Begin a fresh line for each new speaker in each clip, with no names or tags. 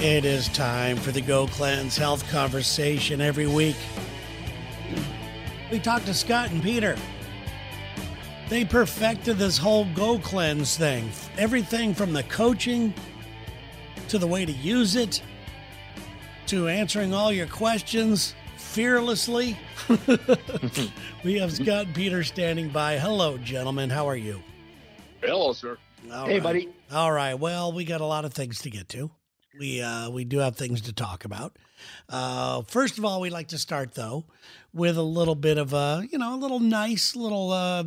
It is time for the Go Cleanse Health Conversation every week. We talk to Scott and Peter. They perfected this whole Go Cleanse thing. Everything from the coaching to the way to use it to answering all your questions fearlessly. we have Scott and Peter standing by. Hello, gentlemen. How are you?
Hello, sir.
All
hey,
right.
buddy.
All right. Well, we got a lot of things to get to. We uh, we do have things to talk about. Uh, first of all, we'd like to start though with a little bit of a you know a little nice little uh,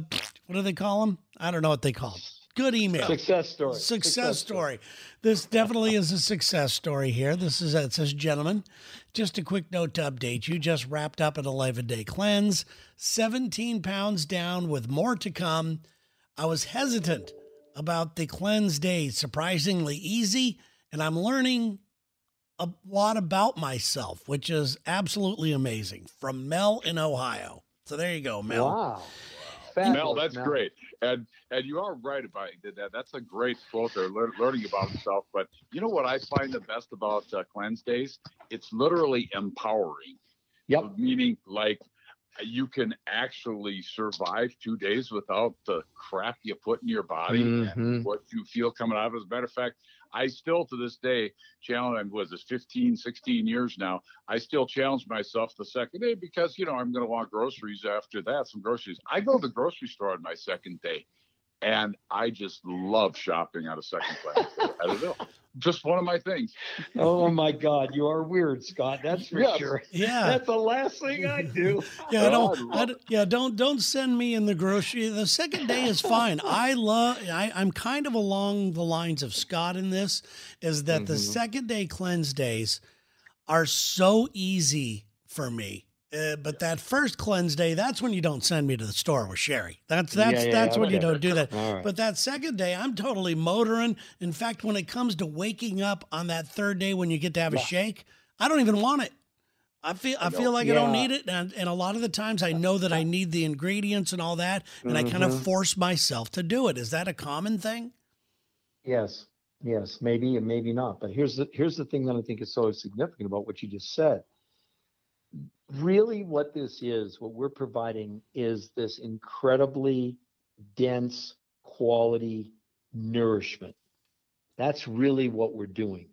what do they call them? I don't know what they call them. Good email.
Success story.
Success story. This definitely is a success story here. This is it says, gentlemen, just a quick note to update you. Just wrapped up an 11 day cleanse, 17 pounds down with more to come. I was hesitant about the cleanse days, surprisingly easy, and I'm learning a lot about myself, which is absolutely amazing. From Mel in Ohio. So there you go, Mel.
Wow.
Mel, that's
Mel.
great. And and you are right about that. That's a great quote there, lear- learning about himself. But you know what I find the best about uh, cleanse days? It's literally empowering.
Yep.
Meaning, like, you can actually survive two days without the crap you put in your body
Mhm.
and what you feel coming out of it. As a matter of fact, I still to this day challenge, and was this 15, 16 years now, I still challenge myself the second day because, you know, I'm going to want groceries after that, some groceries. I go to the grocery store on my second day and I just love shopping on a second class. I don't know. Just one of my things.
Oh my God, you are weird, Scott. That's for
Yes.
sure.
Yeah.
That's the last thing I do.
Yeah, I
Oh,
don't.
I
I don't- yeah, don't don't send me in the grocery. The second day is fine. I love. I, I'm kind of along the lines of Scott in this. Is that the
Mhm.
second day cleanse days are so easy for me. Uh, but that first cleanse day, that's when you don't send me to the store with Sherry. That's
Yeah,
that's
yeah,
that's
yeah,
when you don't do that.
Right.
But that second day, I'm totally motoring. In fact, when it comes to waking up on that third day when you get to have a shake, I don't even want it. I feel I,
I
feel like I don't need it, and, and a lot of the times I know that I need the ingredients and all that, and I kind of
Mhm.
force myself to do it. Is that a common thing?
Yes, yes, maybe and maybe not. But here's the here's the thing that I think is so significant about what you just said. Really, what this is, what we're providing is this incredibly dense quality nourishment. That's really what we're doing.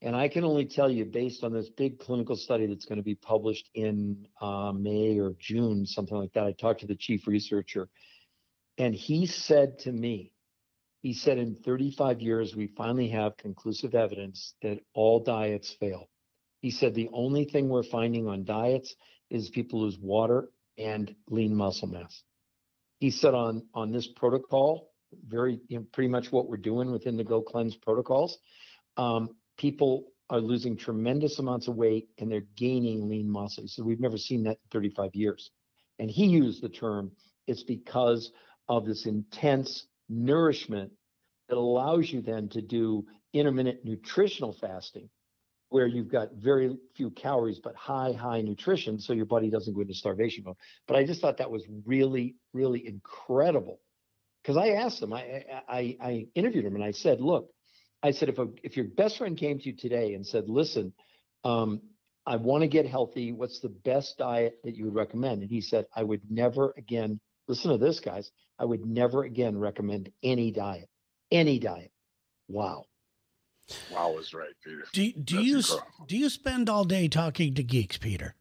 And I can only tell you, based on this big clinical study that's going to be published in uh, May or June, something like that. I talked to the chief researcher, and he said to me, he said, in 35 years, we finally have conclusive evidence that all diets fail. He said, the only thing we're finding on diets is people lose water and lean muscle mass. He said, on, on this protocol, very you know, pretty much what we're doing within the Go Cleanse protocols, um, people are losing tremendous amounts of weight and they're gaining lean muscle. Said, we've never seen that in 35 years. And he used the term, it's because of this intense nourishment that allows you then to do intermittent nutritional fasting where you've got very few calories but high high nutrition so your body doesn't go into starvation mode. But i just thought that was really really incredible. Because i asked him I, I i interviewed him and i said look i said if a, if your best friend came to you today and said listen um, i want to get healthy. What's the best diet that you would recommend and he said i would never again listen to this guys i would never again recommend any diet any diet. Wow
Wow is right, Peter.
Do do
That's
you
incredible.
do you spend all day talking to geeks, Peter?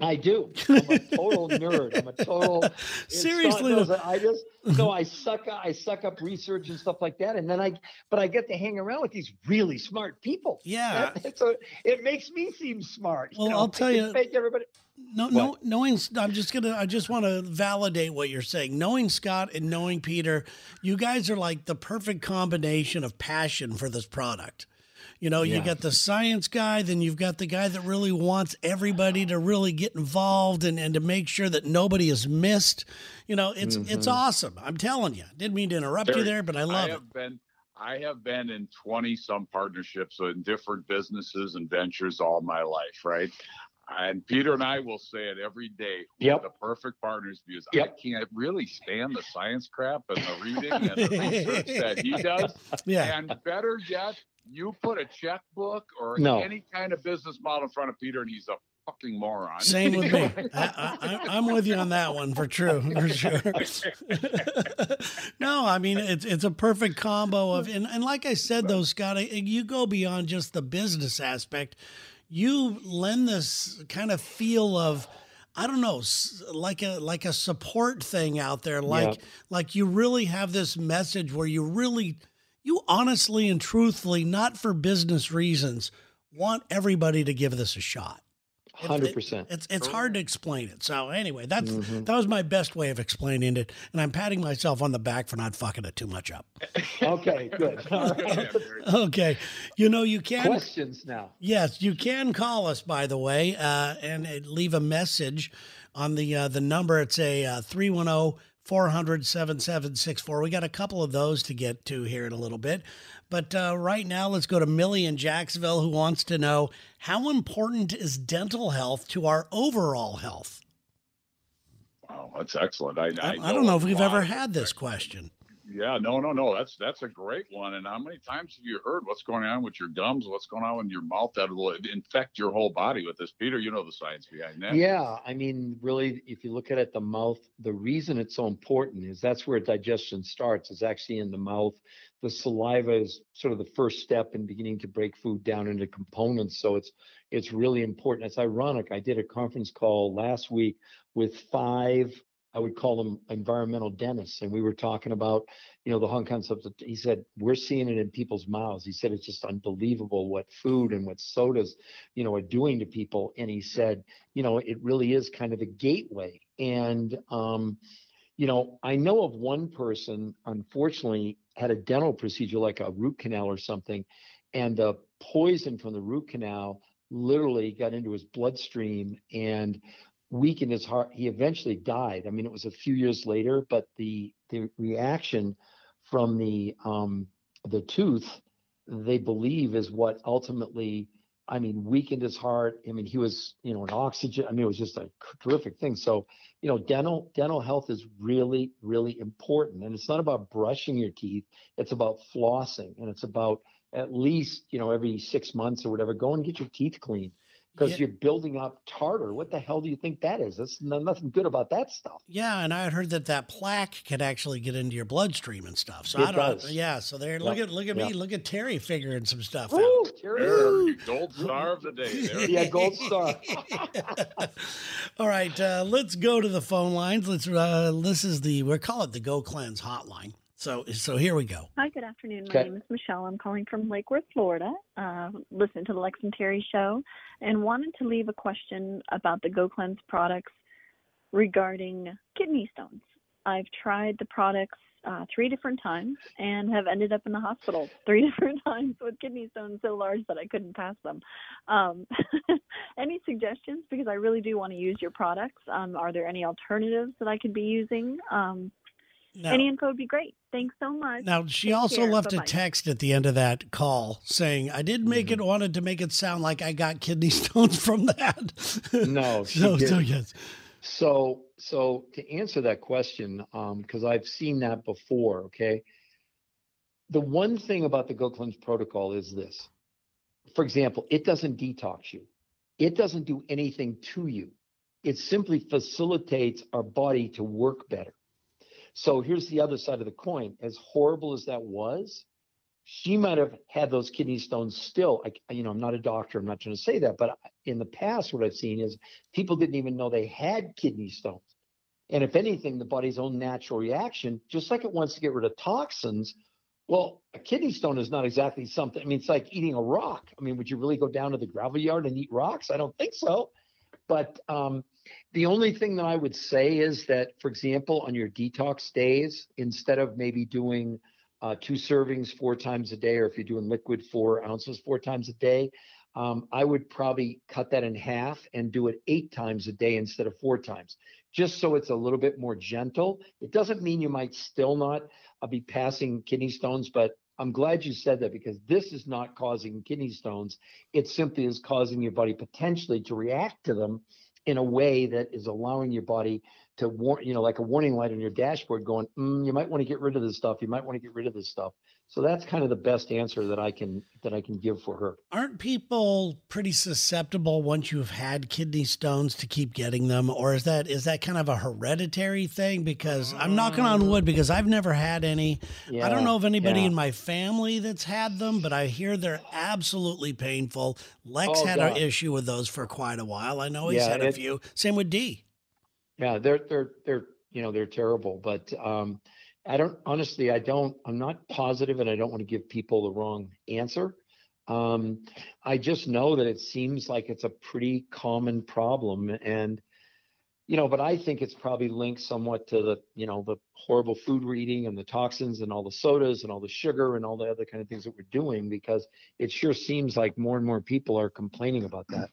I do. I'm a total nerd. I'm a total.
Seriously,
not- I just no. I suck. up- I suck up research and stuff like that, and then I. But I get to hang around with these really smart people.
Yeah.
That- it's a, it makes me seem smart.
Well,
know?
I'll tell you-
Make everybody.
No,
What?
no, knowing, I'm just gonna, I just want to validate what you're saying. Knowing Scott and knowing Peter, you guys are like the perfect combination of passion for this product. You know, you got the science guy, then you've got the guy that really wants everybody to really get involved and, and to make sure that nobody is missed. You know, it's it's
Mhm.
awesome. I'm telling you. Didn't mean to interrupt you there, but I love
I
it.
have been I have been in 20 some partnerships in different businesses and ventures all my life, right? And Peter and I will say it every day. We're
Yep.
the perfect partners because
Yep.
I can't really stand the science crap and the reading and the research that he does.
Yeah.
And better yet, You put a checkbook or
No.
any kind of business model in front of Peter, and he's a fucking moron.
Same with me. I, I, I'm with you on that one for true, for sure. no, I mean it's it's a perfect combo of and, and like I said though, Scott, I- you go beyond just the business aspect. You lend this kind of feel of I don't know, like a like a support thing out there. Like
Yeah.
like you really have this message where you really you honestly and truthfully, not for business reasons, want everybody to give this a shot. It-
Hundred
it-
percent.
It's it's hard to explain it. So anyway, that's
Mhm.
that was my best way of explaining it, and I'm patting myself on the back for not fucking it too much up.
Okay, good. All right.
Okay, you know you can.
Questions now.
Yes, you can call us by the way, uh, and uh, leave a message on the uh, the number. It's a uh, 310 400 7764. We got a couple of those to get to here in a little bit. But uh, right now, let's go to Millie in Jacksonville who wants to know how important is dental health to our overall health?
Wow, that's excellent. I,
I,
I,
I don't know if we've ever had this question.
Yeah, no, no, no. That's that's a great one. And how many times have you heard what's going on with your gums? What's going on with your mouth that will infect your whole body with this? Peter, you know the science behind that.
Yeah, I mean, really, if you look at it, the mouth, the reason it's so important is that's where digestion starts, It's actually in the mouth. The saliva is sort of the first step in beginning to break food down into components. So it's it's really important. It's ironic. I did a conference call last week with five, I would call them environmental dentists, and we were talking about, you know, the Hong Kong Of, he said we're seeing it in people's mouths. He said it's just unbelievable what food and what sodas, you know, are doing to people. And he said, you know, it really is kind of a gateway. And, um, you know, I know of one person, unfortunately, had a dental procedure like a root canal or something, and the poison from the root canal literally got into his bloodstream and weakened his heart. He eventually died. I mean, it was a few years later, but the the reaction from the um, the tooth, they believe, is what ultimately I mean, weakened his heart. I mean, he was, you know, an oxygen. I mean, it was just a terrific thing. So, you know, dental dental health is really, really important. And it's not about brushing your teeth. It's about flossing, and it's about at least, you know, every six months or whatever, go and get your teeth cleaned because
Yeah.
you're building up tartar. What the hell do you think that is? That's no, nothing good about that stuff.
Yeah, and I had heard that that plaque could actually get into your bloodstream and stuff. So
It
I don't.
does.
Yeah. So there. Look at look at me. Look at Terry figuring some stuff
Woo,
out.
Terry.
There, gold star of the day. There.
Yeah, gold star.
All right, uh, let's go to the phone lines. Let's. Uh, this is the we call it the Go Cleanse hotline. So so here we go.
Hi, good afternoon. My
Okay.
name is Michelle. I'm calling from Lake Worth, Florida. Uh, listen to the Lex and Terry show and wanted to leave a question about the Go Cleanse products regarding kidney stones. I've tried the products uh, three different times and have ended up in the hospital three different times with kidney stones so large that I couldn't pass them. Um, any suggestions? Because I really do want to use your products. Um, are there any alternatives that I could be using? Um,
Now,
any info would be great. Thanks so much.
now she
Take
also
care.
left a
Bye-bye.
text at the end of that call saying, "I did make it wanted to make it sound like I got kidney stones from that."
No, she
so, so
didn't.
yes.
So, so to answer that question, um, because I've seen that before, okay. The one thing about the Go Cleanse protocol is this. For example, it doesn't detox you. It doesn't do anything to you. It simply facilitates our body to work better. So here's the other side of the coin. As horrible as that was, she might have had those kidney stones still. I, you know, I'm not a doctor. I'm not trying to say that, but in the past, what I've seen is people didn't even know they had kidney stones. And if anything, the body's own natural reaction, just like it wants to get rid of toxins, well, a kidney stone is not exactly something. I mean, it's like eating a rock. I mean, would you really go down to the gravel yard and eat rocks? I don't think so. But um, the only thing that I would say is that, for example, on your detox days, instead of maybe doing uh, two servings four times a day, or if you're doing liquid, four ounces four times a day, um, I would probably cut that in half and do it eight times a day instead of four times, just so it's a little bit more gentle. It doesn't mean you might still not uh, be passing kidney stones, but I'm glad you said that because this is not causing kidney stones. It simply is causing your body potentially to react to them in a way that is allowing your body to warn, you know, like a warning light on your dashboard going, mm, you might want to get rid of this stuff. You might want to get rid of this stuff. So that's kind of the best answer that I can that I can give for her.
Aren't people pretty susceptible once you've had kidney stones to keep getting them, or is that is that kind of a hereditary thing? Because I'm knocking on wood because I've never had any. Yeah, I don't know of anybody
yeah.
in my family that's had them, but I hear they're absolutely painful. Lex
Oh,
had
God.
an issue with those for quite a while. I know he's
Yeah,
had a few. Same with D.
Yeah, they're they're they're you know they're terrible, but um, I don't honestly I don't I'm not positive, and I don't want to give people the wrong answer. Um, I just know that it seems like it's a pretty common problem, and you know, but I think it's probably linked somewhat to the you know the horrible food we're eating and the toxins and all the sodas and all the sugar and all the other kind of things that we're doing because it sure seems like more and more people are complaining about that.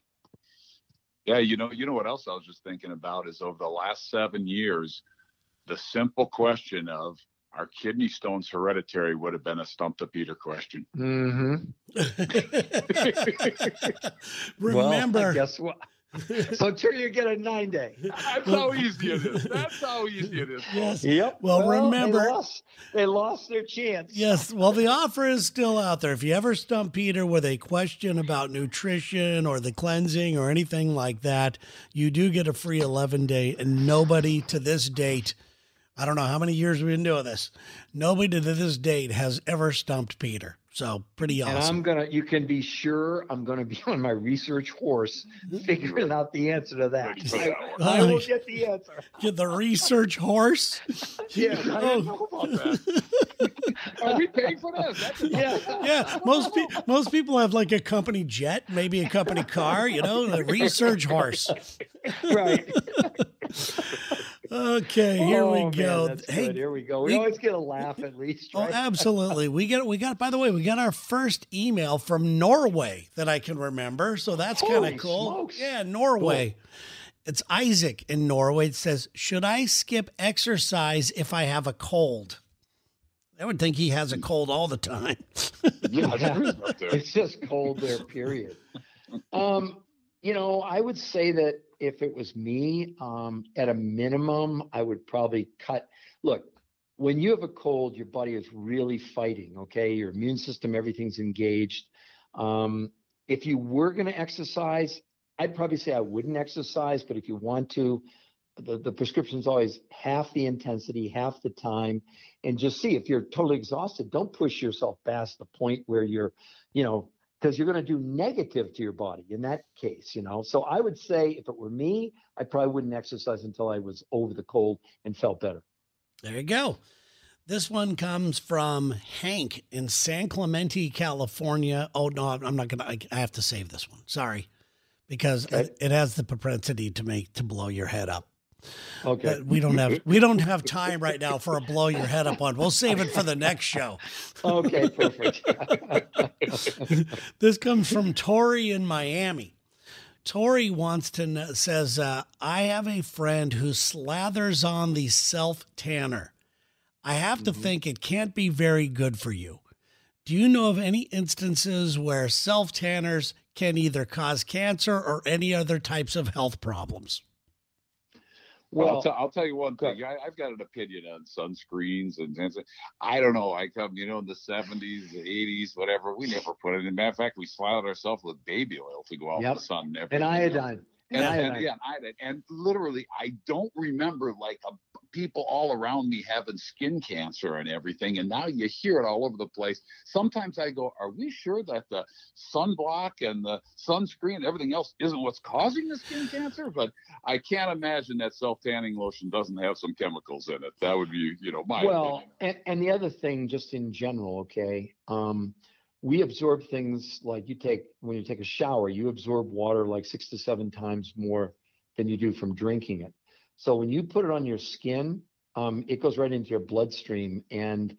Yeah, you know, you know what else I was just thinking about is over the last seven years, the simple question of are kidney stones hereditary would have been a stump to Peter question.
Mm-hmm.
Remember,
well, guess what? so until you get a nine day.
That's how easy it is. That's how easy it is.
yes,
Yep.
Well, remember-
they lost, they lost their chance.
Yes, well, the offer is still out there. If you ever stump Peter with a question about nutrition or the cleansing or anything like that, you do get a free 11 day. And nobody to this date, I don't know how many years we've been doing this, nobody to this date has ever stumped Peter. So pretty
And
awesome.
I'm gonna. You can be sure I'm gonna be on my research horse, figuring out the answer to that.
Good for that one.
I, I will get the answer.
Get the research horse.
Yeah.
I didn't know oh. about that. Are we paying for this?
Yeah.
Yeah, most pe- most people have like a company jet, maybe a company car, you know, the research horse.
Right.
Okay, here
Oh,
we
man,
go.
that's
hey,
good. Here we go. We,
we-
always get a laugh at least.
Oh, absolutely. We got we got by the way, we got our first email from Norway that I can remember. So that's kind of cool.
smokes.
Yeah, Norway. It's Isaac in Norway. It says, "Should I skip exercise if I have a cold?" I would think he has a cold all the time.
yeah, it's freezing up there.
it's just cold there period um you know i would say that if it was me um at a minimum i would probably cut look when you have a cold your body is really fighting okay? Your immune system everything's engaged. Um if you were going to exercise i'd probably say i wouldn't exercise but if you want to the, the prescription's always half the intensity half the time and just see if you're totally exhausted don't push yourself past the point where you're you know because you're going to do negative to your body in that case you know so i would say if it were me i probably wouldn't exercise until i was over the cold and felt better
There you go. This one comes from Hank in San Clemente, California. Oh no, I'm not gonna. I, I have to save this one. Sorry, because
Okay.
it, it has the propensity to make to blow your head up.
Okay
But we don't have we don't have time right now for a blow your head up one. We'll save it for the next show.
okay perfect
This comes from Tori in Miami. Tori wants to know, says, uh, I have a friend who slathers on the self tanner. I have to think it can't be very good for you. Do you know of any instances where self tanners can either cause cancer or any other types of health problems?
Well, I'll, tell I'll tell you one thing. I, I've got an opinion on sunscreens and, and I don't know. I come, you know, in the 70s, 80s, whatever. We never put it in. Matter of fact, we slathered ourselves with baby oil to go out in the sun. And,
and
everything
iodine
And,
and
and,
iodine.
yeah, iodine. And literally, I don't remember like a, people all around me having skin cancer and everything. And now you hear it all over the place. Sometimes I go, are we sure that the sunblock and the sunscreen and everything else isn't what's causing the skin cancer? But I can't imagine that self tanning lotion doesn't have some chemicals in it. That would be, you know, my
well and, and the other thing just in general okay um we absorb things like you take when you take a shower you absorb water like six to seven times more than you do from drinking it so when you put it on your skin um, it goes right into your bloodstream and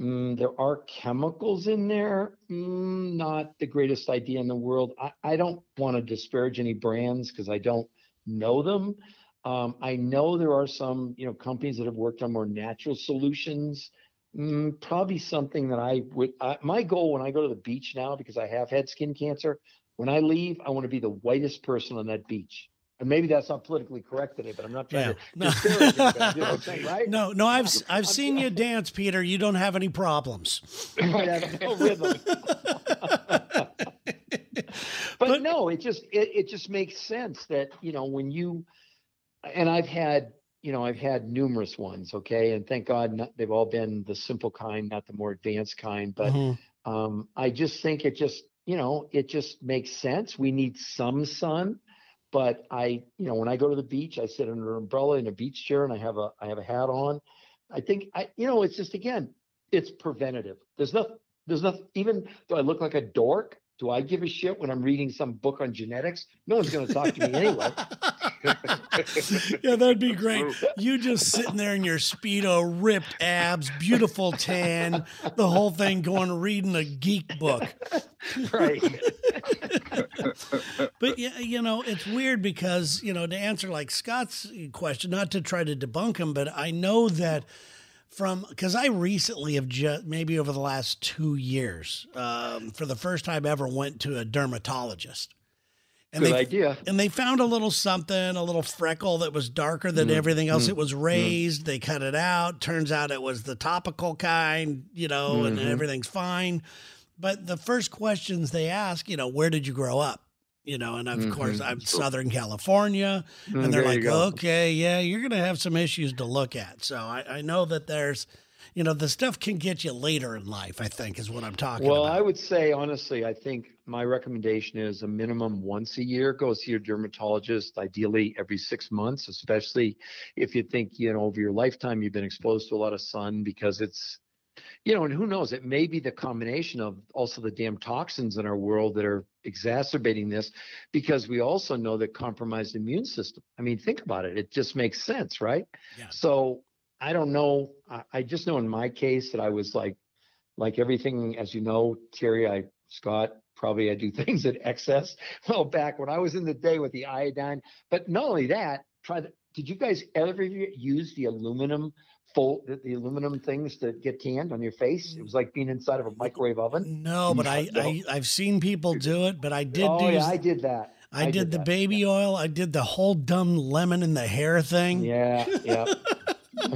mm, there are chemicals in there mm, not the greatest idea in the world i, I don't want to disparage any brands because i don't know them um, I know there are some, you know, companies that have worked on more natural solutions. Mm, probably something that I would. Uh, my goal when I go to the beach now, because I have had skin cancer, when I leave, I want to be the whitest person on that beach. And maybe that's not politically correct today, but I'm not trying
Yeah.
to
No.
anybody, you know saying, right?
No, no, I've I've seen you dance, Peter. You don't have any problems.
No rhythm. but,
But-
no, it just it, it just makes sense that you know when you and I've had you know I've had numerous ones, okay, and thank God not, they've all been the simple kind, not the more advanced kind. But
Mhm.
um, I just think it just you know it just makes sense. We need some sun, but I you know when I go to the beach, I sit under an umbrella in a beach chair and I have a I have a hat on. I think I you know it's just again it's preventative. There's nothing. There's nothing. Even do I look like a dork? Do I give a shit when I'm reading some book on genetics? No one's going to talk to me anyway.
yeah, that'd be great. You just sitting there in your speedo, ripped abs, beautiful tan, the whole thing, going reading a geek book.
right.
But yeah, you know, it's weird because you know to answer like Scott's question, not to try to debunk him, but I know that from because I recently have just maybe over the last two years, um, for the first time ever, went to a dermatologist. And
Good
they
idea.
and they found a little something, a little freckle that was darker than everything else.
mm,
It was raised. They cut it out. Turns out it was the topical kind, you know, and
Mhm.
everything's fine. But the first questions they ask, you know, where did you grow up? You know, and of course,
Mhm.
I'm Southern California.
Mm,
And they're like, okay, yeah, you're going to have some issues to look at. So I, I know that there's, you know, the stuff can get you later in life, I think, is what I'm talking
Well,
about.
Well, I would say honestly, I think my recommendation is a minimum once a year. Go see your dermatologist, ideally every six months, especially if you think you know over your lifetime you've been exposed to a lot of sun because it's you know, and who knows, it may be the combination of also the damn toxins in our world that are exacerbating this because we also know that compromised immune system. I mean, think about it. It just makes sense, right?
Yeah.
So I don't know. I, I just know in my case that I was like, like everything, as you know, Terry, I, Scott, probably I do things at excess. Well, back when I was in the day with the iodine, but not only that, try the, did you guys ever use the aluminum fold, the, the aluminum things that get tanned on your face? It was like being inside of a microwave oven.
no, but I,
No.
I, I've seen people do it, but I did
oh,
do
yeah, I did that.
I, did, the
that.
baby oil. I did the whole dumb lemon in the hair thing.
Yeah, yeah.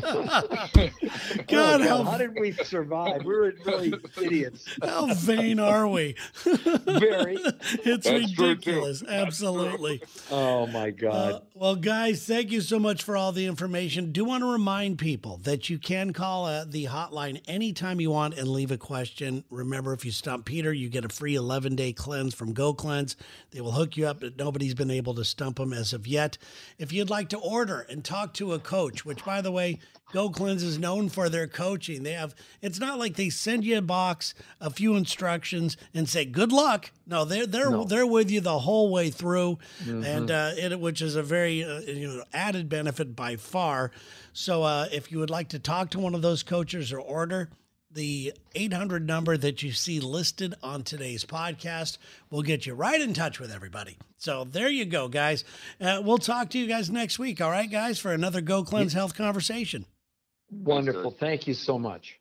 God,
Oh,
how,
how did we survive? We were really idiots.
how vain are we?
Very.
it's
That's
ridiculous. Absolutely.
Oh my God.
Uh, well, guys, thank you so much for all the information. Do want to remind people that you can call uh, the hotline anytime you want and leave a question. Remember, if you stump Peter, you get a free 11 day cleanse from Go Cleanse. They will hook you up, but nobody's been able to stump them as of yet. If you'd like to order and talk to a coach, which, by the way, Go Cleanse is known for their coaching. They have, it's not like they send you a box, a few instructions, and say, good luck. No, they're, they're,
No.
they're with you the whole way through, and uh, it, which is a very uh, you know added benefit by far. So uh, if you would like to talk to one of those coaches or order, the 800 number that you see listed on today's podcast will get you right in touch with everybody. So there you go, guys. Uh, we'll talk to you guys next week. All right, guys, for another Go Cleanse Health conversation.
Wonderful. Thank you so much.